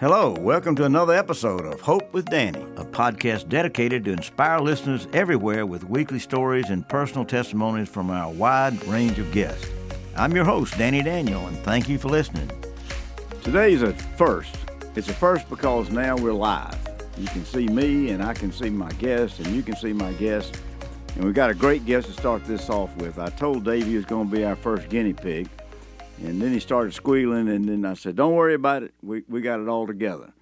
Hello, welcome to another episode of Hope with Danny, a podcast dedicated to inspire listeners everywhere with weekly stories and personal testimonies from our wide range of guests. I'm your host, Danny Daniel, and thank you for listening. Today's a first. It's a first because now we're live. You can see me, and I can see my guest, and you can see my guest. And we've got a great guest to start this off with. I told Dave he was going to be our first guinea pig. And then he started squealing, and then I said, "Don't worry about it. We we got it all together."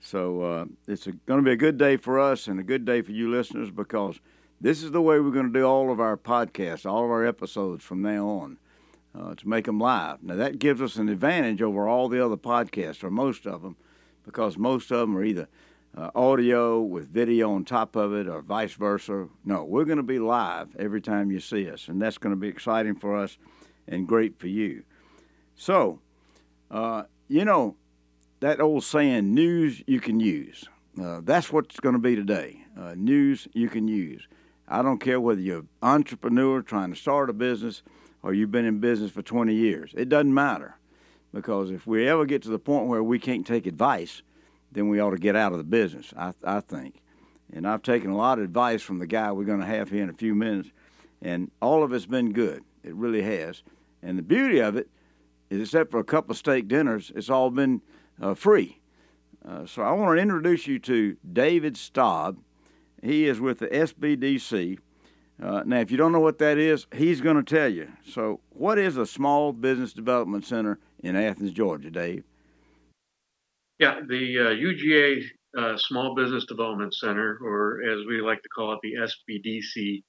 So uh, it's going to be a good day for us and a good day for you listeners because this is the way we're going to do all of our podcasts, all of our episodes from now on, uh, to make them live. Now that gives us an advantage over all the other podcasts, or most of them, because most of them are either uh, audio with video on top of it, or vice versa. No, we're going to be live every time you see us, and that's going to be exciting for us and great for you. So, uh, you know, that old saying, news you can use. Uh, that's what's going to be today. Uh, news you can use. I don't care whether you're an entrepreneur trying to start a business or you've been in business for 20 years. It doesn't matter. Because if we ever get to the point where we can't take advice, then we ought to get out of the business, I, I think. And I've taken a lot of advice from the guy we're going to have here in a few minutes, and all of it's been good. It really has. And the beauty of it except for a couple of steak dinners, it's all been uh, free. Uh, so I want to introduce you to David Staub. He is with the SBDC. Uh, now, if you don't know what that is, he's going to tell you. So, what is a Small Business Development Center in Athens, Georgia, Dave? Yeah, the UGA uh, Small Business Development Center, or as we like to call it, the SBDC,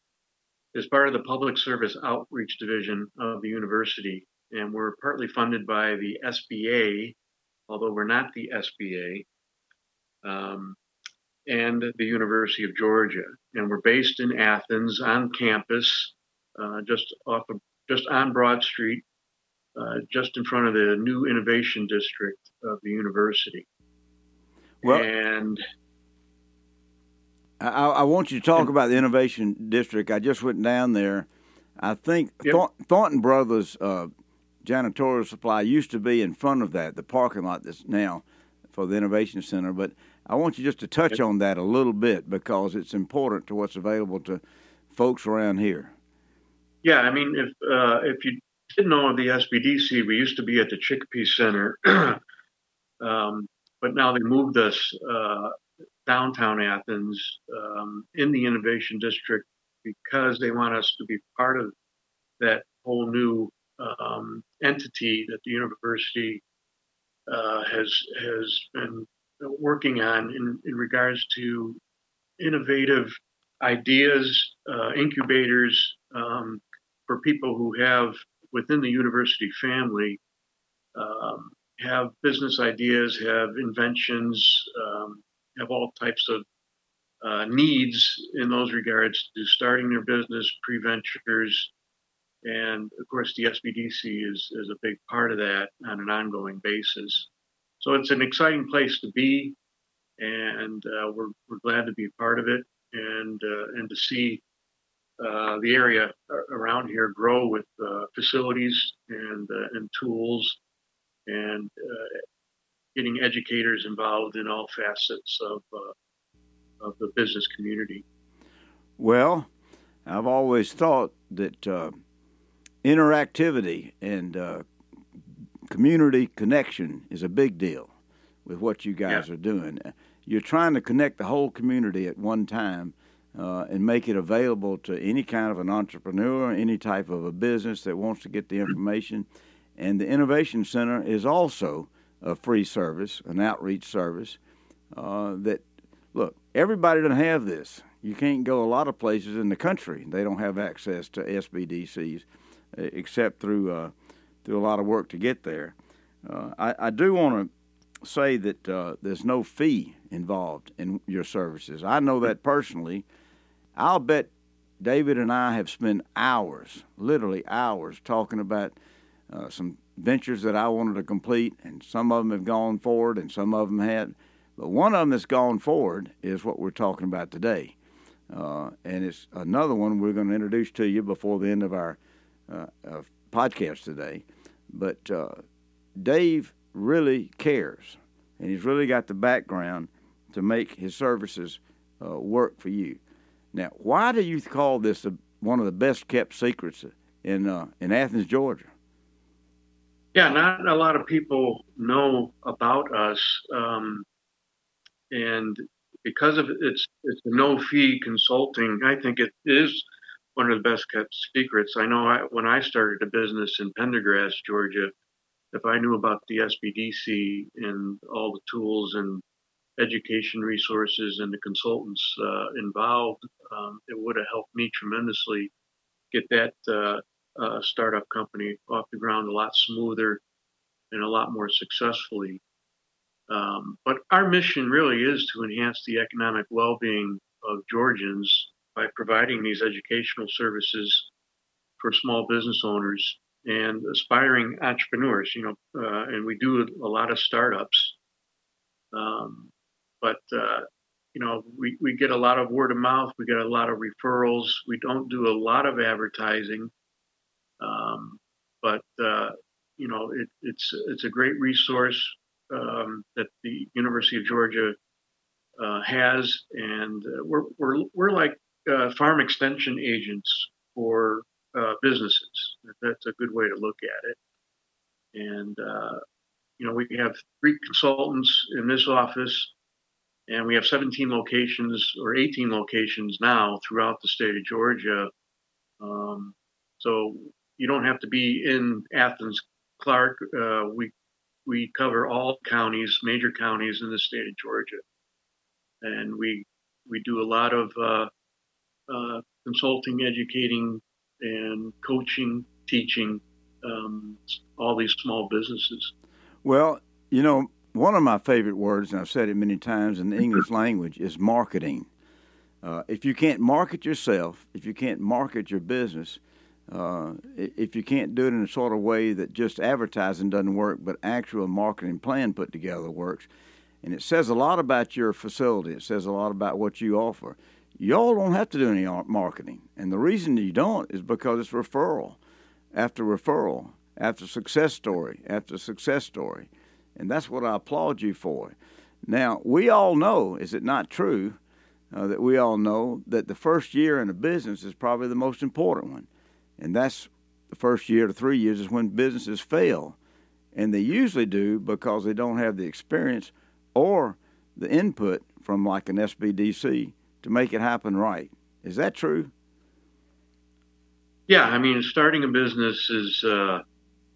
is part of the Public Service Outreach Division of the university and we're partly funded by the SBA, although we're not the SBA, um, and the University of Georgia. And we're based in Athens on campus, uh, just off of, just on Broad Street, uh, just in front of the new innovation district of the university. Well, and I, I want you to talk and, about the innovation district. I just went down there. I think yep. Thornton Brothers uh, janitorial supply used to be in front of that, the parking lot that's now for the Innovation Center. But I want you just to touch on that a little bit because it's important to what's available to folks around here. Yeah, I mean, if uh, if you didn't know of the SBDC, we used to be at the Chicopee Center, um, but now they moved us uh, downtown Athens um, in the Innovation District because they want us to be part of that whole new um, entity that the university uh, has has been working on in, in regards to innovative ideas, uh, incubators um, for people who have within the university family um, have business ideas, have inventions, um, have all types of uh, needs in those regards to starting their business, pre-ventures, and of course, the SBDC is, is a big part of that on an ongoing basis. So it's an exciting place to be, and uh, we're, we're glad to be a part of it and, uh, and to see uh, the area around here grow with uh, facilities and, uh, and tools and uh, getting educators involved in all facets of, of the business community. Well, I've always thought that interactivity and uh, community connection is a big deal with what you guys yeah. are doing. You're trying to connect the whole community at one time uh, and make it available to any kind of an entrepreneur, any type of a business that wants to get the information. And the Innovation Center is also a free service, an outreach service uh, that, look, everybody doesn't have this. You can't go a lot of places in the country, they don't have access to SBDCs except through uh, through a lot of work to get there. Uh, I, I, do want to say that uh, there's no fee involved in your services. I know that personally. I'll bet David and I have spent hours, literally hours, talking about uh, some ventures that I wanted to complete, and some of them have gone forward, and some of them had. But one of them that's gone forward is what we're talking about today. Uh, and it's another one we're going to introduce to you before the end of our podcast today, but uh, Dave really cares, and he's really got the background to make his services uh, work for you. Now, why do you call this a, one of the best kept secrets in uh, in Athens, Georgia? Yeah, not a lot of people know about us, um, and because of it's it's a no fee consulting. I think it is one of the best kept secrets. I know I, when I started a business in Pendergrass, Georgia, if I knew about the SBDC and all the tools and education resources and the consultants uh, involved, um, it would have helped me tremendously get that uh, uh, startup company off the ground a lot smoother and a lot more successfully. Um, but our mission really is to enhance the economic well-being of Georgians by providing these educational services for small business owners and aspiring entrepreneurs. You know, uh, and we do a lot of startups. Um, but uh, you know, we, we get a lot of word of mouth. We get a lot of referrals. We don't do a lot of advertising, um, but uh, you know, it, it's it's a great resource um, that the University of Georgia uh, has, and uh, we're we're we're like uh, farm extension agents for uh, businesses. That's a good way to look at it. And uh, you know, we have three consultants in this office, and we have 17 locations or 18 locations now throughout the state of Georgia. Um, so you don't have to be in Athens, Clarke. Uh, we we cover all counties, major counties in the state of Georgia, and we we do a lot of uh, uh, consulting, educating, and coaching, teaching um, all these small businesses. Well, you know, one of my favorite words, and I've said it many times in the English language, is marketing. Uh, if you can't market yourself, if you can't market your business, uh, if you can't do it in a sort of way that just advertising doesn't work, but actual marketing plan put together works, and it says a lot about your facility. It says a lot about what you offer. Y'all don't have to do any marketing, and the reason you don't is because it's referral after referral, after success story after success story, and that's what I applaud you for. Now we all know, is it not true, uh, that we all know that the first year in a business is probably the most important one and that's the first year to three years is when businesses fail. And they usually do because they don't have the experience or the input from like an SBDC to make it happen right. Is that true? Yeah, I mean, starting a business is uh,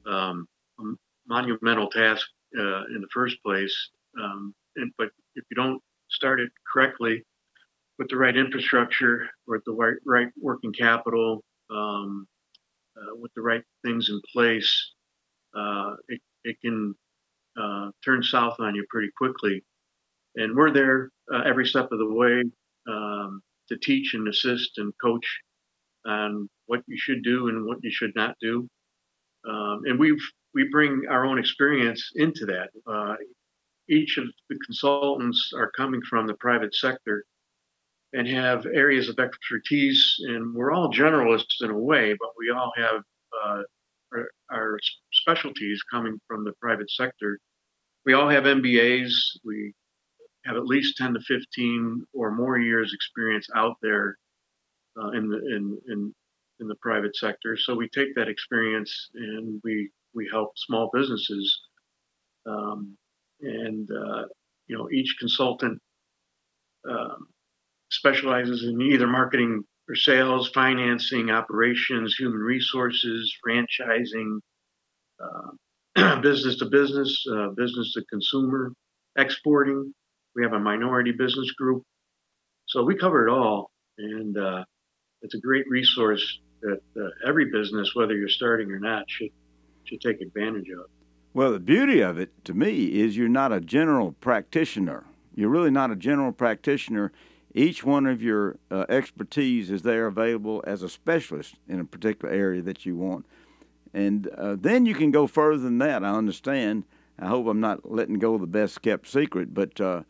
um, a monumental task uh, in the first place. Um, and, but if you don't start it correctly with the right infrastructure, with the right, right working capital, um, uh, with the right things in place, uh, it, it can uh, turn south on you pretty quickly. And we're there uh, every step of the way um, to teach and assist and coach on what you should do and what you should not do. Um, and we we bring our own experience into that. Uh, each of the consultants are coming from the private sector and have areas of expertise. And we're all generalists in a way, but we all have uh, our, our, specialties coming from the private sector. We all have MBAs. We have at least 10 to 15 or more years experience out there uh, in the in, in in the private sector. So we take that experience and we we help small businesses. Um, and uh, you know each consultant um, specializes in either marketing or sales, financing, operations, human resources, franchising, uh, business to business, uh, business to consumer, exporting. We have a minority business group. So we cover it all. And uh, it's a great resource that uh, every business, whether you're starting or not, should, should take advantage of. Well, the beauty of it to me is you're not a general practitioner. You're really not a general practitioner each one of your uh, expertise is there available as a specialist in a particular area that you want. And uh, then you can go further than that. I understand. I hope I'm not letting go of the best kept secret, but uh,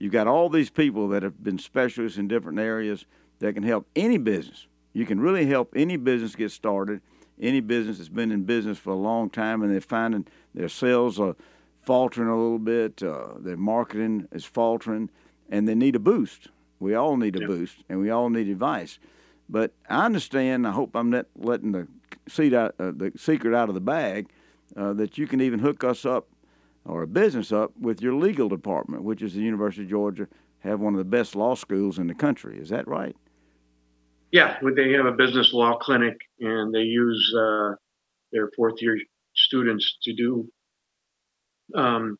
you've got all these people that have been specialists in different areas that can help any business. You can really help any business get started. Any business that's been in business for a long time and they're finding their sales are faltering a little bit. Uh, their marketing is faltering, and they need a boost. We all need a yeah. boost, and we all need advice. But I understand. I hope I'm not letting the seat out, uh, the secret out of the bag. Uh, that you can even hook us up or a business up with your legal department, which is the University of Georgia, have one of the best law schools in the country. Is that right? Yeah, they have a business law clinic, and they use uh, their fourth year students to do um,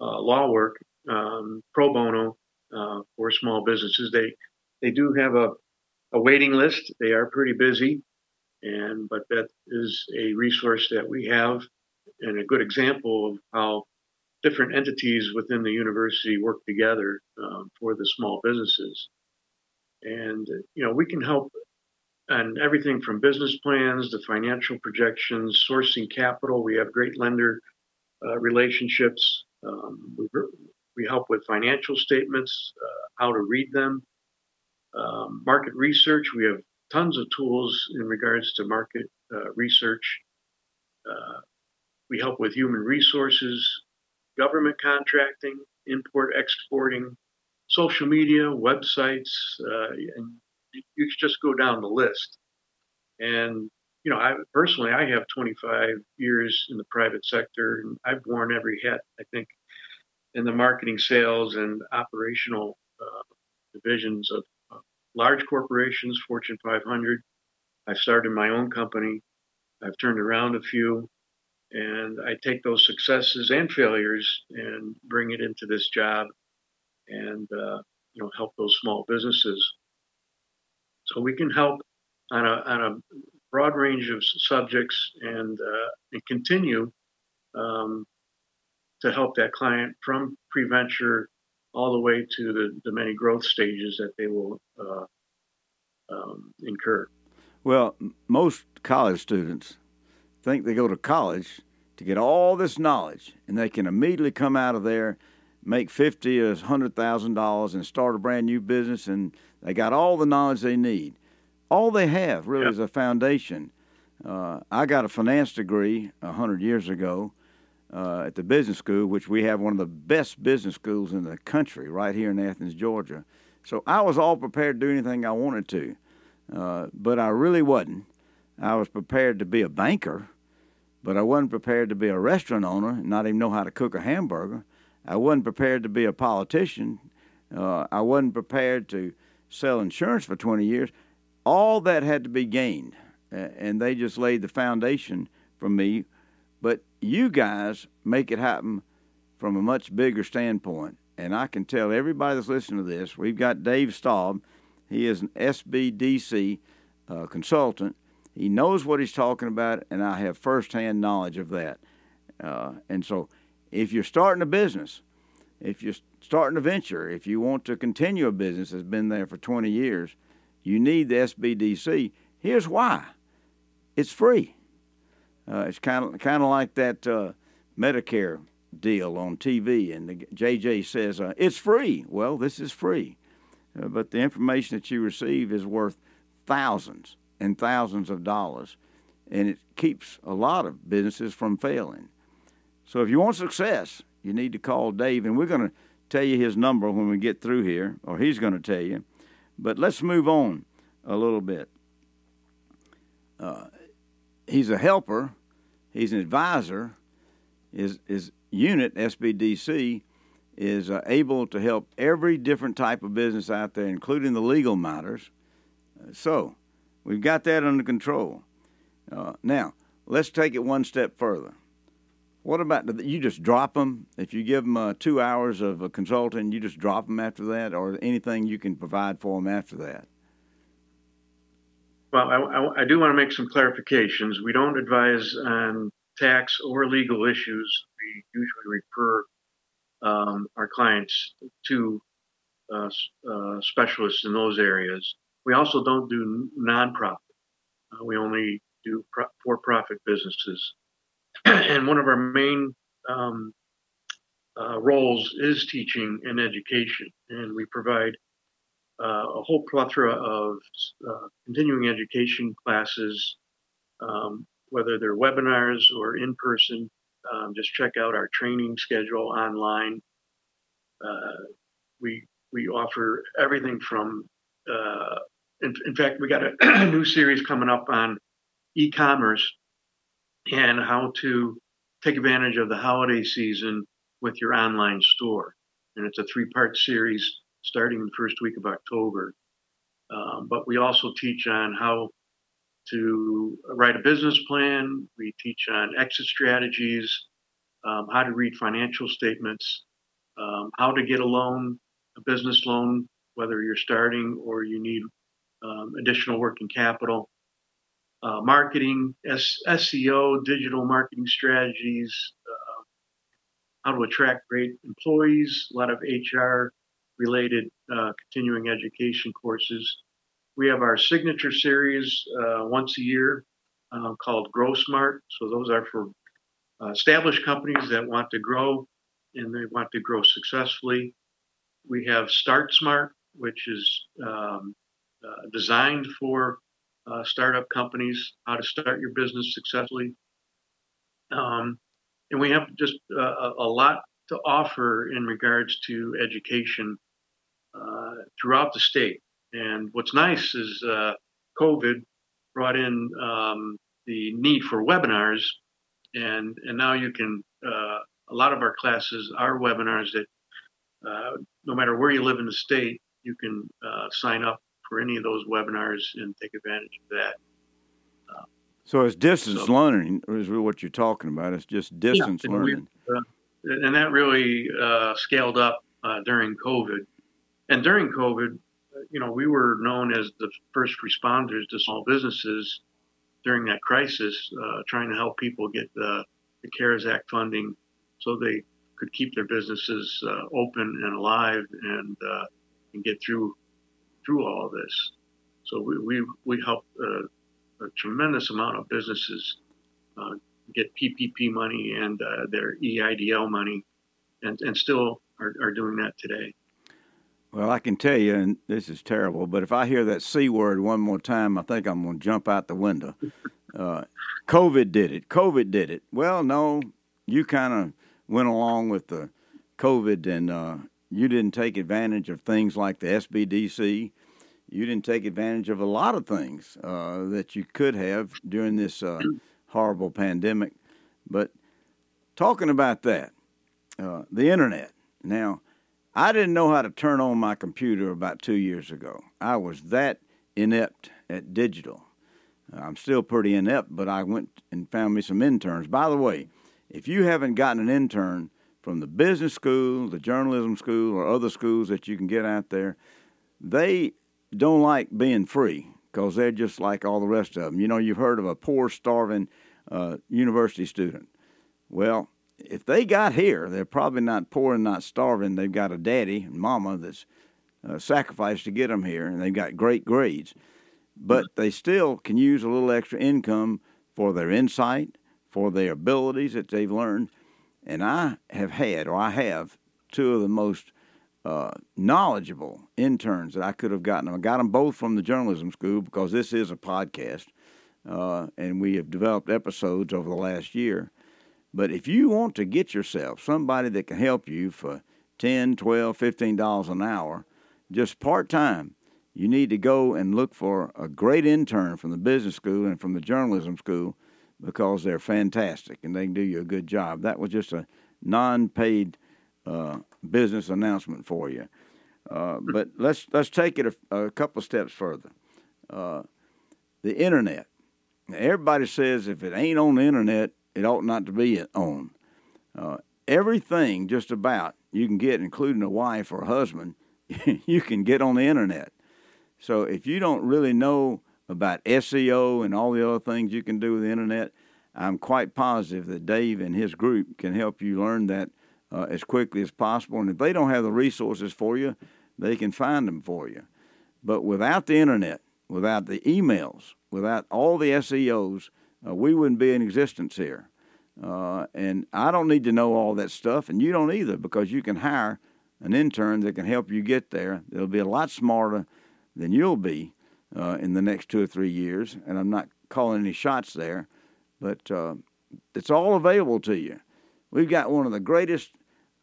uh, law work um, pro bono uh, for small businesses. They they do have a, a waiting list. They are pretty busy, and but that is a resource that we have and a good example of how different entities within the university work together um, for the small businesses. And you know we can help on everything from business plans to financial projections, sourcing capital. We have great lender uh, relationships. Um, we, we help with financial statements, uh, how to read them, um, market research. We have tons of tools in regards to market uh, research. Uh, we help with human resources, government contracting, import exporting, social media, websites, uh, and you just go down the list. And you know, I personally, I have 25 years in the private sector, and I've worn every hat. I think in the marketing, sales, and operational uh, divisions of uh, large corporations, Fortune 500. I've started my own company. I've turned around a few, and I take those successes and failures and bring it into this job, and uh, you know, help those small businesses. So we can help on a on a broad range of subjects and, uh, and continue um, to help that client from pre-venture all the way to the, the many growth stages that they will uh, um, incur. Well, most college students think they go to college to get all this knowledge, and they can immediately come out of there, make fifty or hundred thousand dollars, and start a brand new business, and they got all the knowledge they need all they have really yep. is a foundation. Uh, I got a finance degree a hundred years ago uh, at the business school, which we have one of the best business schools in the country, right here in Athens, Georgia. So I was all prepared to do anything I wanted to, uh, but I really wasn't. I was prepared to be a banker, but I wasn't prepared to be a restaurant owner and not even know how to cook a hamburger. I wasn't prepared to be a politician. Uh, I wasn't prepared to sell insurance for 20 years all that had to be gained, and they just laid the foundation for me. But you guys make it happen from a much bigger standpoint. And I can tell everybody that's listening to this, we've got Dave Staub. He is an SBDC uh, consultant. He knows what he's talking about, and I have firsthand knowledge of that. Uh, and so, if you're starting a business, if you're starting a venture, if you want to continue a business that's been there for 20 years, you need the SBDC. Here's why it's free. Uh, it's kind of kind of like that uh, Medicare deal on TV, and the JJ says uh, it's free. Well, this is free, uh, but the information that you receive is worth thousands and thousands of dollars, and it keeps a lot of businesses from failing. So, if you want success, you need to call Dave, and we're going to tell you his number when we get through here, or he's going to tell you. But let's move on a little bit. Uh, he's a helper, he's an advisor. His, his unit, SBDC, is uh, able to help every different type of business out there, including the legal matters. Uh, so, we've got that under control. Uh, now, let's take it one step further. What about you just drop them if you give them uh, two hours of a consulting? You just drop them after that, or anything you can provide for them after that? Well, I, I, I do want to make some clarifications. We don't advise on tax or legal issues. We usually refer um, our clients to uh, uh, specialists in those areas. We also don't do nonprofit. Uh, we only do pro- for-profit businesses. and one of our main um, uh, roles is teaching and education, and we provide uh, a whole plethora of uh, continuing education classes, um, whether they're webinars or in person, um, just check out our training schedule online. Uh, we we offer everything from uh, in, in, fact we got a new series coming up on e-commerce and how to take advantage of the holiday season with your online store. And it's a three-part series starting the first week of october. Um, but we also teach on how to write a business plan. We teach on exit strategies um, how to read financial statements um, how to get a loan a business loan, whether you're starting or you need um, additional working capital, uh, marketing, S- SEO, digital marketing strategies, uh, how to attract great employees, a lot of HR related uh, continuing education courses. We have our signature series uh, once a year uh, called Grow Smart. So those are for uh, established companies that want to grow and they want to grow successfully. We have Start Smart, which is um, uh, designed for uh, startup companies, how to start your business successfully. Um, and we have just uh, a lot to offer in regards to education uh, throughout the state. And what's nice is uh, COVID brought in um, the need for webinars, and and now you can. A lot of our classes are webinars that no matter where you live in the state, you can uh, sign up for any of those webinars and take advantage of that. Uh, so it's distance so, learning is what you're talking about. It's just distance yeah, and learning. Uh, and that really uh, scaled up during COVID. And during COVID, you know, we were known as the first responders to small businesses during that crisis, trying to help people get the, the CARES Act funding so they could keep their businesses uh, open and alive and uh, and get through through all of this. So we we, we helped uh, a tremendous amount of businesses uh, get PPP money and uh, their EIDL money, and and still are, are doing that today. Well, I can tell you, and this is terrible, but if I hear that C word one more time, I think I'm going to jump out the window. Uh, COVID did it. COVID did it. Well, no, you kind of went along with the COVID and uh, you didn't take advantage of things like the SBDC. You didn't take advantage of a lot of things uh, that you could have during this uh, horrible pandemic. But talking about that, uh, the internet. Now, I didn't know how to turn on my computer about two years ago. I was that inept at digital. I'm still pretty inept, but I went and found me some interns. By the way, if you haven't gotten an intern from the business school, the journalism school, or other schools that you can get out there, they don't like being free because they're just like all the rest of them. You know, you've heard of a poor, starving uh, university student. Well, if they got here, they're probably not poor and not starving. They've got a daddy and mama that's uh, sacrificed to get them here, and they've got great grades. But they still can use a little extra income for their insight, for their abilities that they've learned. And I have had, or I have, two of the most uh, knowledgeable interns that I could have gotten. I got them both from the journalism school because this is a podcast, uh, and we have developed episodes over the last year. But if you want to get yourself somebody that can help you for 10 12 15 dollars an hour, just part time, you need to go and look for a great intern from the business school and from the journalism school because they're fantastic and they can do you a good job. That was just a non-paid uh, business announcement for you. Uh, but let's let's take it a, a couple steps further. Uh, the internet. Now, everybody says if it ain't on the internet, it ought not to be on. Uh, everything, just about, you can get, including a wife or a husband, you can get on the internet. So if you don't really know about SEO and all the other things you can do with the internet, I'm quite positive that Dave and his group can help you learn that uh, as quickly as possible. And if they don't have the resources for you, they can find them for you. But without the internet, without the emails, without all the SEOs, uh, we wouldn't be in existence here. Uh, and I don't need to know all that stuff, and you don't either, because you can hire an intern that can help you get there. They'll be a lot smarter than you'll be uh, in the next two or three years. And I'm not calling any shots there, but uh, it's all available to you. We've got one of the greatest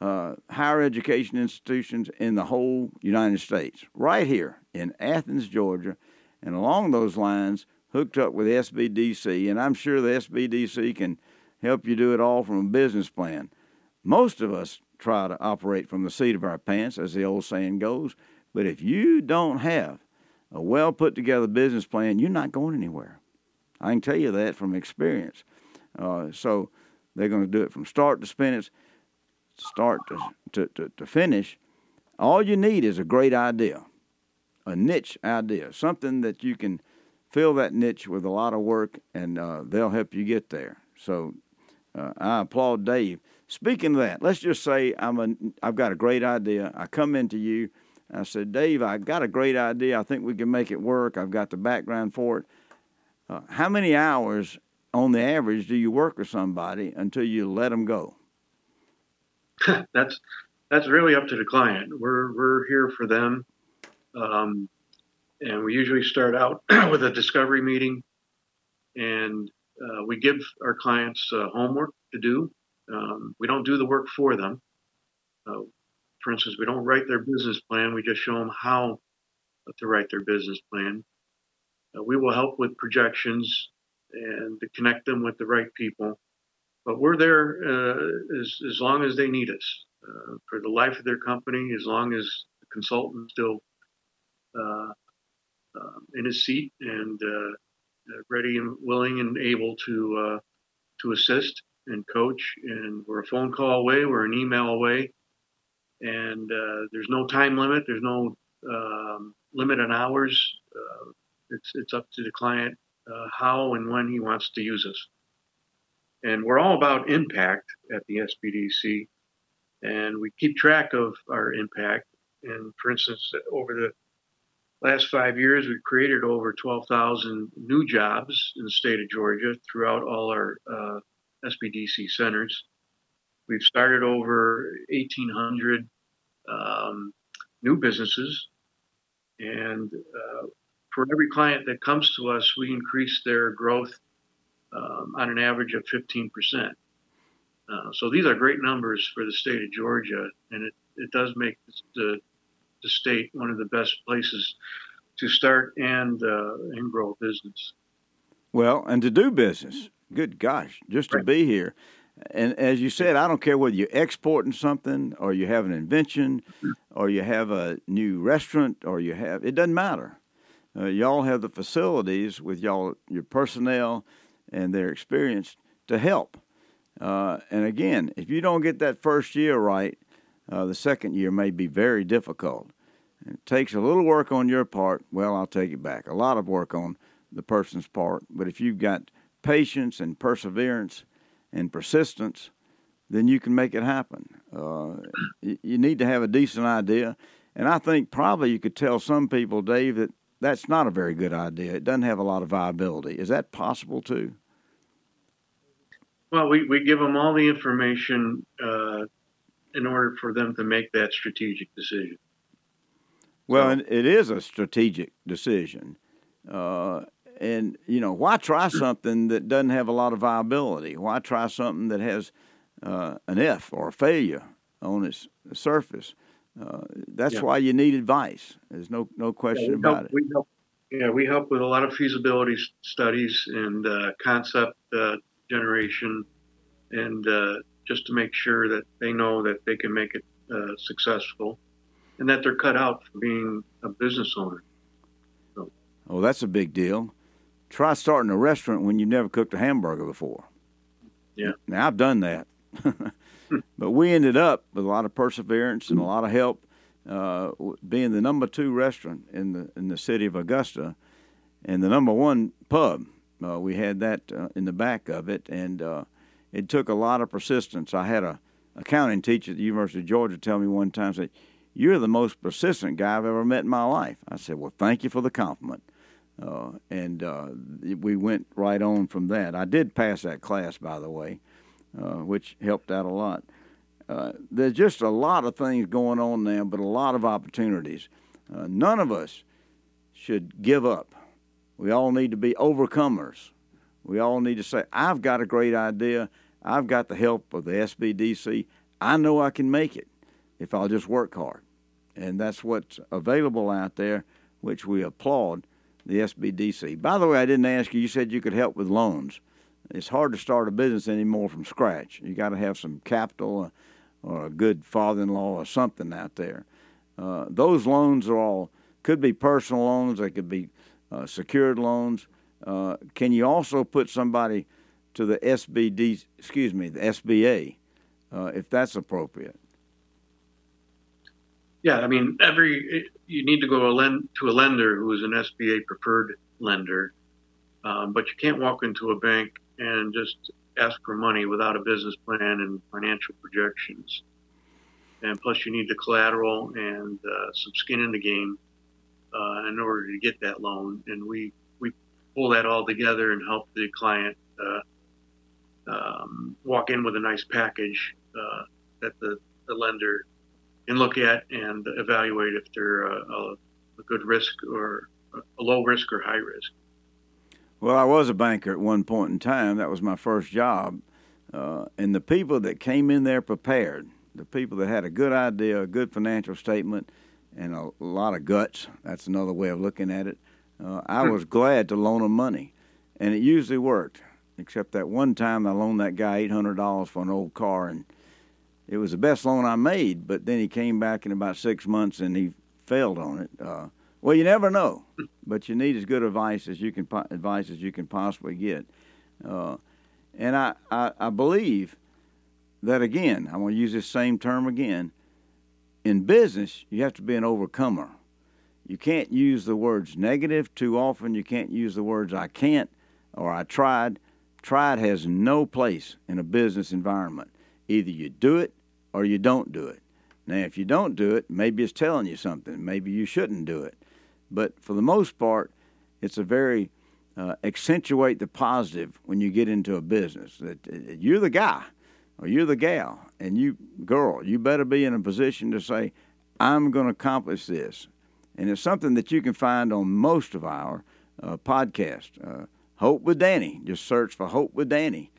uh, higher education institutions in the whole United States, right here in Athens, Georgia. And along those lines, hooked up with SBDC, and I'm sure the SBDC can help you do it all from a business plan. Most of us try to operate from the seat of our pants, as the old saying goes, but if you don't have a well put together business plan, you're not going anywhere. I can tell you that from experience. Uh, so they're going to do it from start to finish, start to, to, to, to finish. All you need is a great idea, a niche idea, something that you can fill that niche with a lot of work, and uh, they'll help you get there. So uh, I applaud Dave. Speaking of that, let's just say I'm a, I've got a great idea. I come into you. I said, Dave, I've got a great idea. I think we can make it work. I've got the background for it. Uh, how many hours on the average do you work with somebody until you let them go? that's that's really up to the client. We're we're here for them, um, and we usually start out with a discovery meeting, and uh, we give our clients uh, homework to do. Um, we don't do the work for them. Uh, for instance, we don't write their business plan. We just show them how to write their business plan. Uh, we will help with projections and to connect them with the right people. But we're there uh, as, as long as they need us uh, for the life of their company, as long as the consultant still uh, uh, in his seat and ready and willing and able to to assist and coach. And we're a phone call away, we're an email away, and there's no time limit. There's no um, limit on hours. Uh, it's it's up to the client uh, how and when he wants to use us. And we're all about impact at the SBDC, and we keep track of our impact. And for instance, over the last five years, we've created over 12,000 new jobs in the state of Georgia throughout all our uh, SBDC centers. We've started over 1,800 um, new businesses, and uh, for every client that comes to us, we increase their growth um, on an average of 15%. Uh, so these are great numbers for the state of Georgia, and it, it does make the, the state one of the best places to start and uh, and grow business. Well, and to do business. Good gosh, just to be here. And as you said, I don't care whether you're exporting something or you have an invention or you have a new restaurant or you have, it doesn't matter. Uh, y'all have the facilities with y'all, your personnel and their experience to help. Uh, and again, if you don't get that first year right, uh, the second year may be very difficult. It takes a little work on your part. Well, I'll take it back. A lot of work on the person's part. But if you've got patience and perseverance and persistence, then you can make it happen. Uh, you need to have a decent idea. And I think probably you could tell some people, Dave, that that's not a very good idea. It doesn't have a lot of viability. Is that possible too? Well, we, we give them all the information uh, in order for them to make that strategic decision. Well, so, it is a strategic decision. Uh, and, you know, why try something that doesn't have a lot of viability? Why try something that has uh, an F or a failure on its surface? Uh, that's yeah. why you need advice. There's no no question yeah, about help, it. We help, yeah, we help with a lot of feasibility studies and uh, concept uh, generation, and uh, just to make sure that they know that they can make it uh, successful, and that they're cut out for being a business owner. So. Oh, that's a big deal. Try starting a restaurant when you've never cooked a hamburger before. Yeah. Now I've done that. but we ended up with a lot of perseverance and a lot of help, uh, being the number two restaurant in the in the city of Augusta, and the number one pub. Uh, we had that uh, in the back of it, and uh, it took a lot of persistence. I had a accounting teacher at the University of Georgia tell me one time, "say You're the most persistent guy I've ever met in my life." I said, "Well, thank you for the compliment." Uh, and uh, we went right on from that. I did pass that class, by the way. Uh, which helped out a lot. Uh, there's just a lot of things going on now, but a lot of opportunities. Uh, none of us should give up. We all need to be overcomers. We all need to say, I've got a great idea. I've got the help of the SBDC. I know I can make it if I'll just work hard. And that's what's available out there, which we applaud the SBDC. By the way, I didn't ask you, you said you could help with loans. It's hard to start a business anymore from scratch. You got to have some capital uh, or a good father in law or something out there. Uh, those loans are all, could be personal loans, they could be uh, secured loans. Uh, can you also put somebody to the SBD, excuse me, the SBA, uh, if that's appropriate? Yeah, I mean, every you need to go a lend, to a lender who is an SBA preferred lender, um, but you can't walk into a bank and just ask for money without a business plan and financial projections. And plus, you need the collateral and uh, some skin in the game uh, in order to get that loan. And we we pull that all together and help the client uh, um, walk in with a nice package uh, that the, the lender and look at and evaluate if they're a, a, a good risk or a low risk or high risk. Well, I was a banker at one point in time. That was my first job. Uh, and the people that came in there prepared, the people that had a good idea, a good financial statement, and a, lot of guts that's another way of looking at it uh, I hmm. was glad to loan them money. And it usually worked, except that one time I loaned that guy $800 for an old car, and it was the best loan I made. But then he came back in about six months and he failed on it. Uh, well, you never know, but you need as good advice as you can advice as you can possibly get. Uh, and I, I, I believe that again, I'm going to use this same term again. In business, you have to be an overcomer. You can't use the words negative too often. You can't use the words I can't or I tried. Tried has no place in a business environment. Either you do it or you don't do it. Now, if you don't do it, maybe it's telling you something. Maybe you shouldn't do it. But for the most part, it's a very uh, accentuate the positive when you get into a business. That uh, you're the guy or you're the gal, and you girl, you better be in a position to say, "I'm going to accomplish this," and it's something that you can find on most of our uh, podcasts. Uh, Hope with Danny. Just search for Hope with Danny,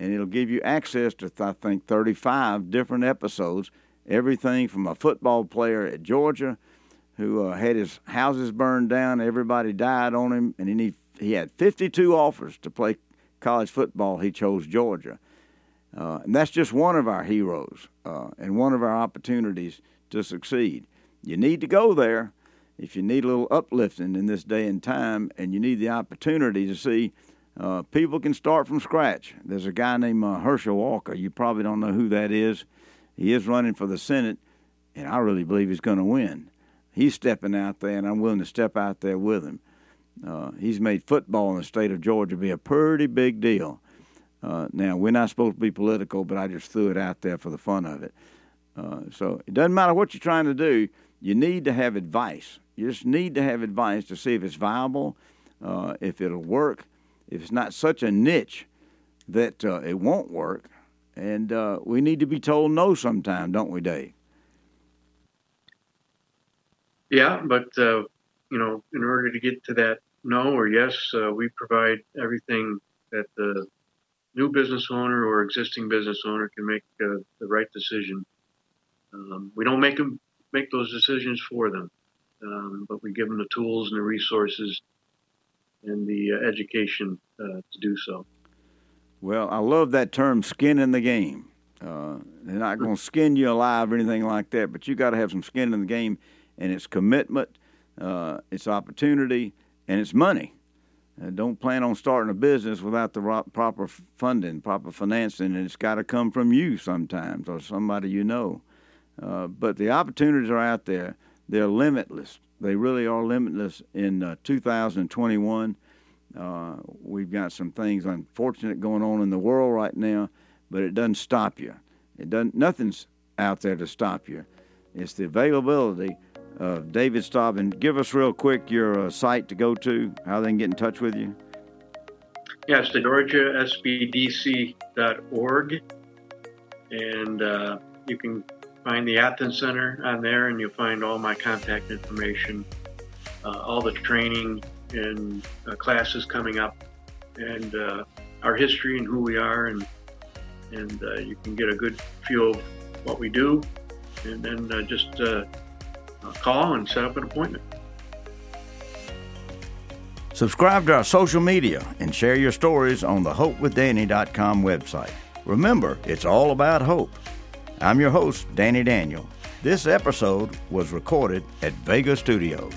and it'll give you access to I think 35 different episodes. Everything from a football player at Georgia who uh, had his houses burned down. Everybody died on him, and he he had 52 offers to play college football. He chose Georgia, uh, and that's just one of our heroes uh, and one of our opportunities to succeed. You need to go there if you need a little uplifting in this day and time, and you need the opportunity to see. Uh, people can start from scratch. There's a guy named uh, Herschel Walker. You probably don't know who that is. He is running for the Senate, and I really believe he's going to win he's stepping out there, and I'm willing to step out there with him. Uh, he's made football in the state of Georgia be a pretty big deal. Uh, now, we're not supposed to be political, but I just threw it out there for the fun of it. Uh, so it doesn't matter what you're trying to do, you need to have advice. You just need to have advice to see if it's viable, uh, if it'll work, if it's not such a niche that uh, it won't work. And uh, we need to be told no sometime, don't we, Dave? Yeah, but uh, you know, in order to get to that no or yes, uh, we provide everything that the new business owner or existing business owner can make uh, the right decision. Um, we don't make them make those decisions for them, um, but we give them the tools and the resources and the uh, education uh, to do so. Well, I love that term, skin in the game. Uh, they're not going to skin you alive or anything like that, but you got to have some skin in the game and it's commitment, uh, it's opportunity, and it's money. Uh, don't plan on starting a business without the proper funding, proper financing, and it's got to come from you sometimes or somebody you know. Uh, but the opportunities are out there. They're limitless. They really are limitless in uh, 2021. Uh, we've got some things unfortunate going on in the world right now, but it doesn't stop you. It doesn't. Nothing's out there to stop you. It's the availability of David Staub. give us real quick your uh, site to go to, how they can get in touch with you. Yes, the georgiasbdc.org. And uh, you can find the Athens Center on there, and you'll find all my contact information, uh, all the training and uh, classes coming up, and uh, our history and who we are, and and uh, you can get a good feel of what we do, and then uh, just uh, call and set up an appointment. Subscribe to our social media and share your stories on the hopewithdanny.com website. Remember, it's all about hope. I'm your host, Danny Daniel. This episode was recorded at Vega Studios.